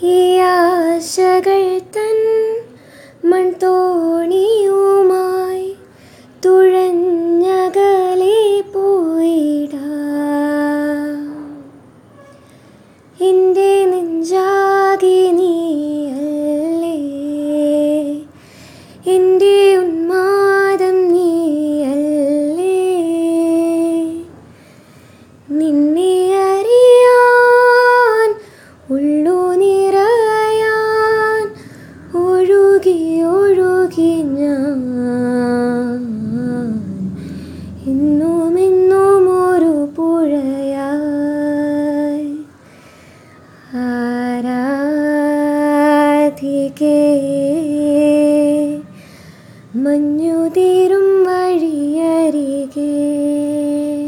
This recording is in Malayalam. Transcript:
ഈ ആശകൾ തൻ മൺതോണിയുമായി തുഴഞ്ഞകലെ പോയിട. എന്റെ നെഞ്ചാകെ നീയല്ലേ എന്റെ ഉന്മാദം നീയല്ലേ നിന്നെ ആരായി ആരാധികേ മഞ്ഞുതീ